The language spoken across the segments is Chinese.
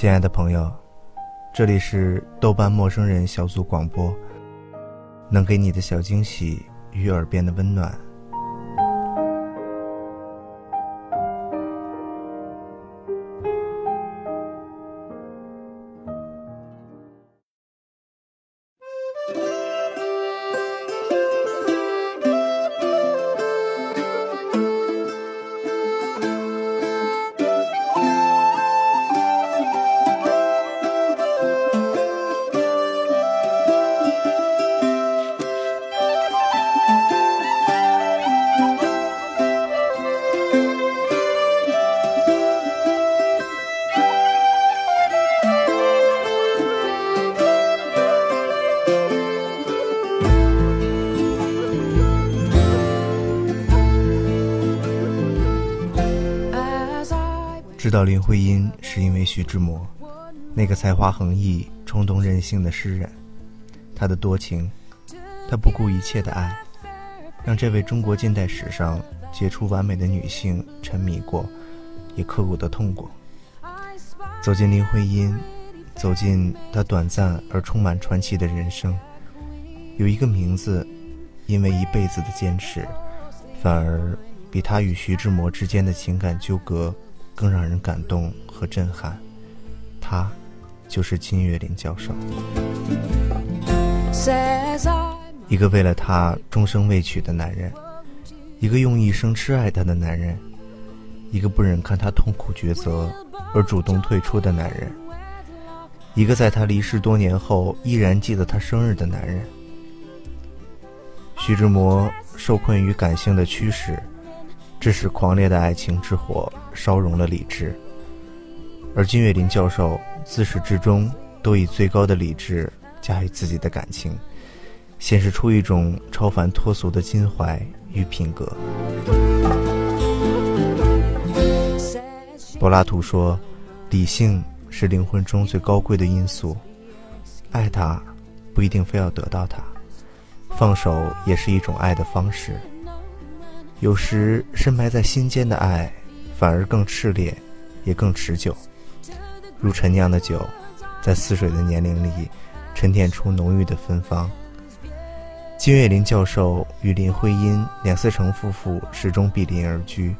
亲爱的朋友，这里是豆瓣陌生人小组广播，能给你的小惊喜与耳边的温暖。知道林徽因是因为徐志摩，那个才华横溢、冲动任性的诗人。他的多情，他不顾一切的爱，让这位中国近代史上杰出完美的女性沉迷过，也刻骨的痛过。走进林徽因，走进她短暂而充满传奇的人生，有一个名字，因为一辈子的坚持，反而比她与徐志摩之间的情感纠葛。更让人感动和震撼，他就是金岳霖教授。一个为了他终生未娶的男人，一个用一生痴爱他的男人，一个不忍看他痛苦抉择而主动退出的男人，一个在他离世多年后依然记得他生日的男人。徐志摩受困于感性的驱使。致使狂烈的爱情之火烧融了理智，而金岳霖教授自始至终都以最高的理智驾驭自己的感情，显示出一种超凡脱俗的襟怀与品格。柏拉图说：“理性是灵魂中最高贵的因素，爱他不一定非要得到他，放手也是一种爱的方式。”有时深埋在心间的爱，反而更炽烈，也更持久。如陈酿的酒，在似水的年龄里，沉淀出浓郁的芬芳。金岳霖教授与林徽因、梁思成夫妇始终毗邻而居，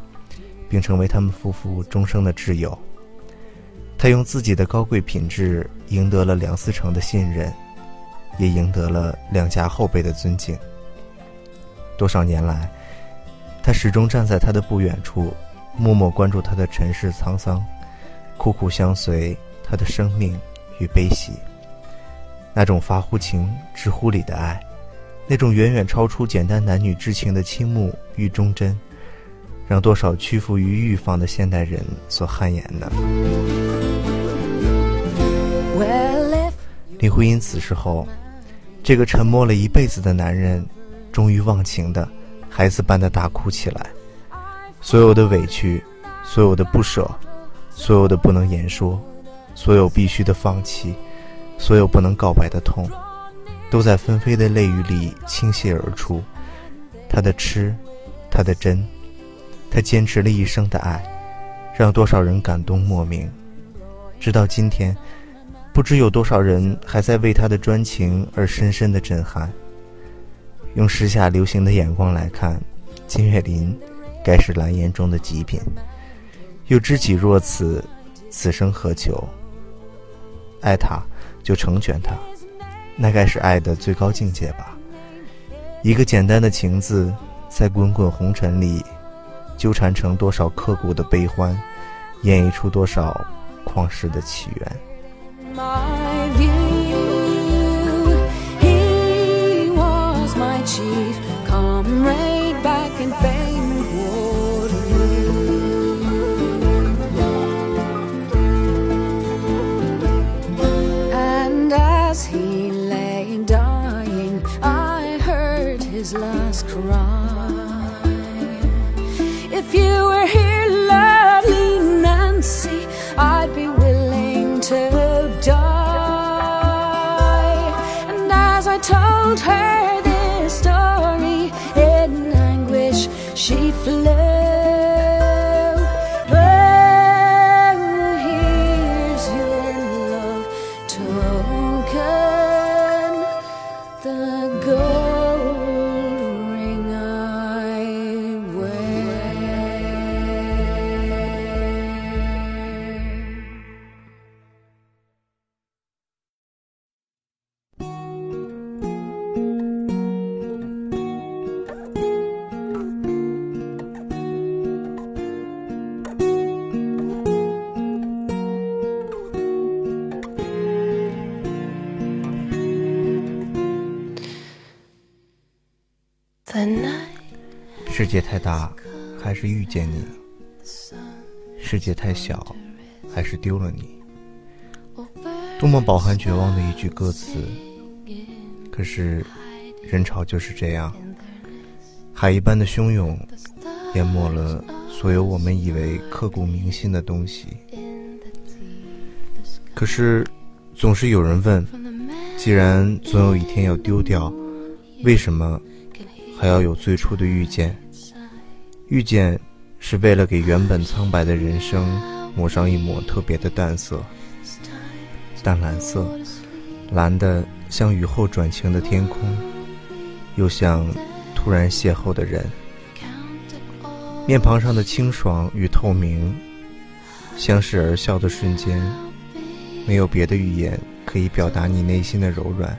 并成为他们夫妇终生的挚友。他用自己的高贵品质赢得了梁思成的信任，也赢得了两家后辈的尊敬。多少年来。他始终站在他的不远处，默默关注他的尘世沧桑，苦苦相随他的生命与悲喜。那种发乎情，止乎礼的爱，那种远远超出简单男女之情的倾慕与忠贞，让多少屈服于欲望的现代人所汗颜呢？林徽因此时后，这个沉默了一辈子的男人，终于忘情的。孩子般的大哭起来，所有的委屈，所有的不舍，所有的不能言说，所有必须的放弃，所有不能告白的痛，都在纷飞的泪雨里倾泻而出。他的痴，他的真，他坚持了一生的爱，让多少人感动莫名。直到今天，不知有多少人还在为他的专情而深深的震撼。用时下流行的眼光来看，金岳霖该是蓝颜中的极品。又知己若此，此生何求？爱他，就成全他，那该是爱的最高境界吧。一个简单的情字，在滚滚红尘里，纠缠成多少刻骨的悲欢，演绎出多少旷世的起源。told her this story in anguish, she fled. 世界太大，还是遇见你；世界太小，还是丢了你。多么饱含绝望的一句歌词！可是，人潮就是这样，海一般的汹涌，淹没了所有我们以为刻骨铭心的东西。可是，总是有人问：既然总有一天要丢掉，为什么？还要有最初的遇见，遇见是为了给原本苍白的人生抹上一抹特别的淡色，淡蓝色，蓝的像雨后转晴的天空，又像突然邂逅的人。面庞上的清爽与透明，相视而笑的瞬间，没有别的语言可以表达你内心的柔软，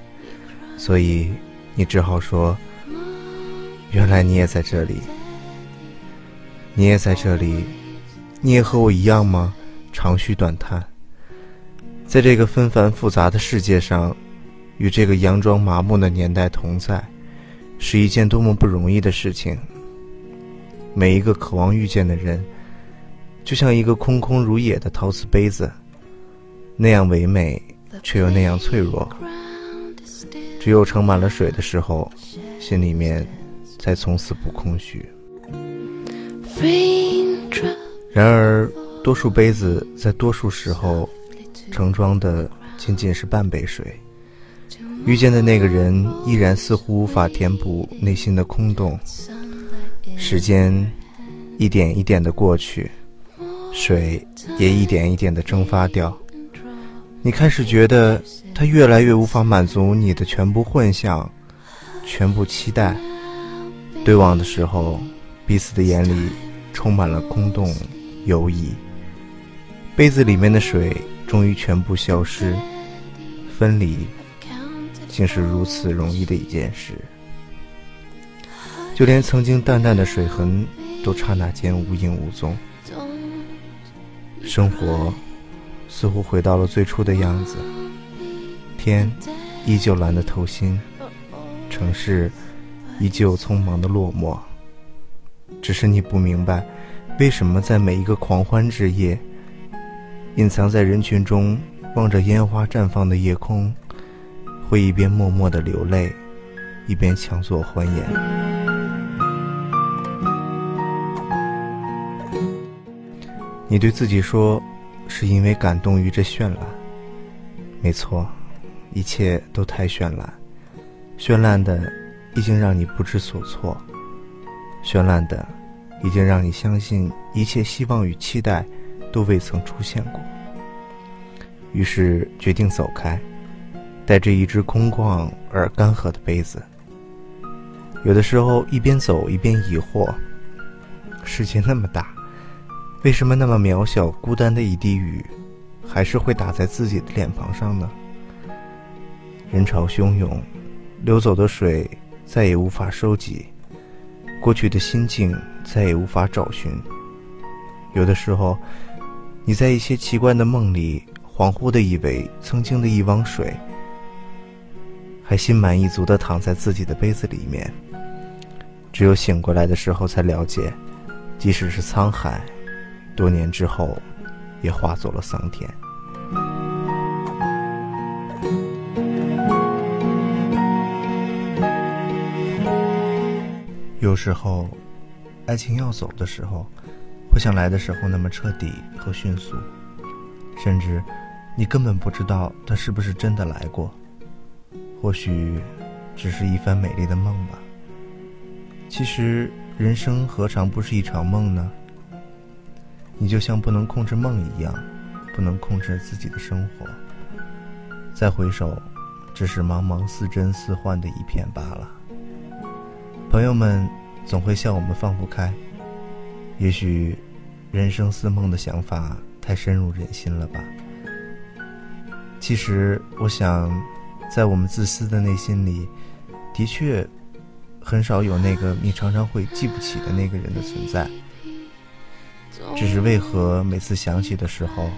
所以你只好说。原来你也在这里，你也在这里，你也和我一样吗？长吁短叹，在这个纷繁复杂的世界上，与这个佯装麻木的年代同在，是一件多么不容易的事情。每一个渴望遇见的人，就像一个空空如也的陶瓷杯子，那样唯美，却又那样脆弱。只有盛满了水的时候，心里面。才从此不空虚。然而，多数杯子在多数时候盛装的仅仅是半杯水。遇见的那个人依然似乎无法填补内心的空洞。时间一点一点的过去，水也一点一点的蒸发掉。你开始觉得它越来越无法满足你的全部幻想，全部期待。对望的时候，彼此的眼里充满了空洞、犹疑。杯子里面的水终于全部消失，分离竟是如此容易的一件事。就连曾经淡淡的水痕，都刹那间无影无踪。生活似乎回到了最初的样子，天依旧蓝得透心，城市。依旧匆忙的落寞，只是你不明白，为什么在每一个狂欢之夜，隐藏在人群中望着烟花绽放的夜空，会一边默默的流泪，一边强作欢颜。你对自己说，是因为感动于这绚烂。没错，一切都太绚烂，绚烂的。已经让你不知所措，绚烂的，已经让你相信一切希望与期待都未曾出现过。于是决定走开，带着一只空旷而干涸的杯子。有的时候一边走一边疑惑：世界那么大，为什么那么渺小孤单的一滴雨，还是会打在自己的脸庞上呢？人潮汹涌，流走的水。再也无法收集，过去的心境再也无法找寻。有的时候，你在一些奇怪的梦里，恍惚的以为曾经的一汪水，还心满意足的躺在自己的杯子里面。只有醒过来的时候，才了解，即使是沧海，多年之后，也化作了桑田。有时候，爱情要走的时候，会像来的时候那么彻底和迅速，甚至你根本不知道他是不是真的来过。或许，只是一番美丽的梦吧。其实，人生何尝不是一场梦呢？你就像不能控制梦一样，不能控制自己的生活。再回首，只是茫茫似真似幻的一片罢了。朋友们总会笑我们放不开，也许人生似梦的想法太深入人心了吧。其实，我想，在我们自私的内心里，的确很少有那个你常常会记不起的那个人的存在。只是为何每次想起的时候，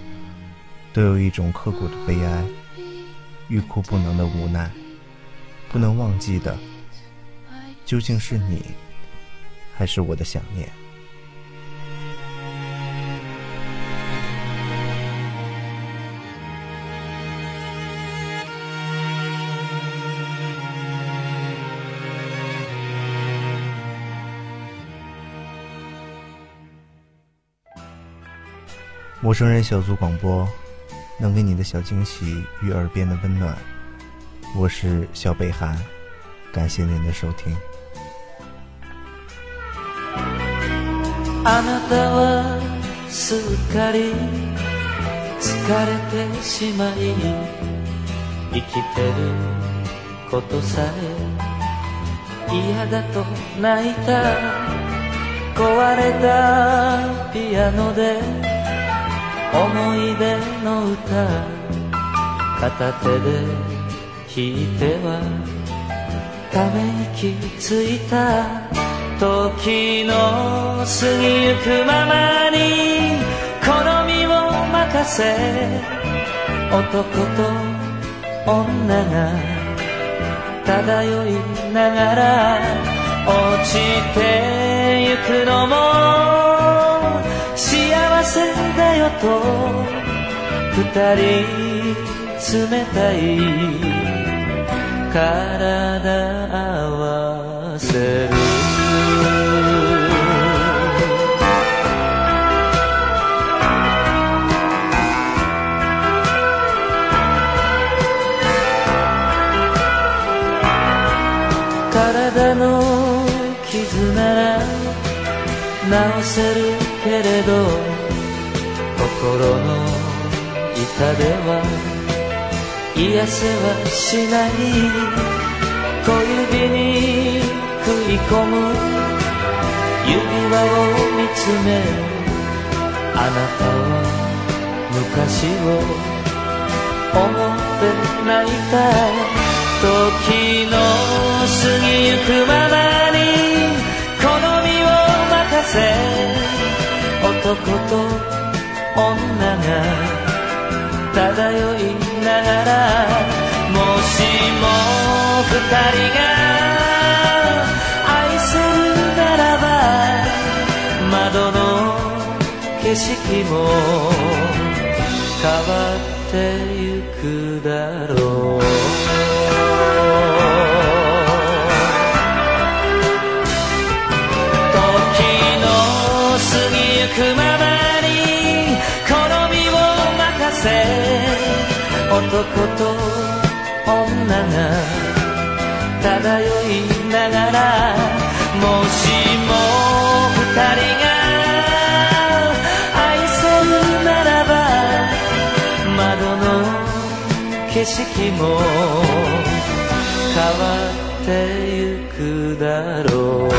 都有一种刻骨的悲哀，欲哭不能的无奈，不能忘记的。究竟是你，还是我的想念？陌生人小组广播，能给你的小惊喜与耳边的温暖。我是小北寒，感谢您的收听。あなたはすっかり疲れてしまい生きてることさえ嫌だと泣いた壊れたピアノで思い出の歌片手で弾いてはため息ついた時の過ぎゆくままに好みを任せ男と女が漂いながら落ちてゆくのも幸せだよと二人冷たい体治せるけれど心の痛では癒せはしない。小指に食い込む。指輪を見つめあなたは昔を思って泣いた時の過ぎゆくままにせ。男と女が漂いながらもしも二人が愛せるならば窓の景色も変わってゆくだろう。せ男と女が漂いながらもしも二人が愛せるならば窓の景色も変わってゆくだろう。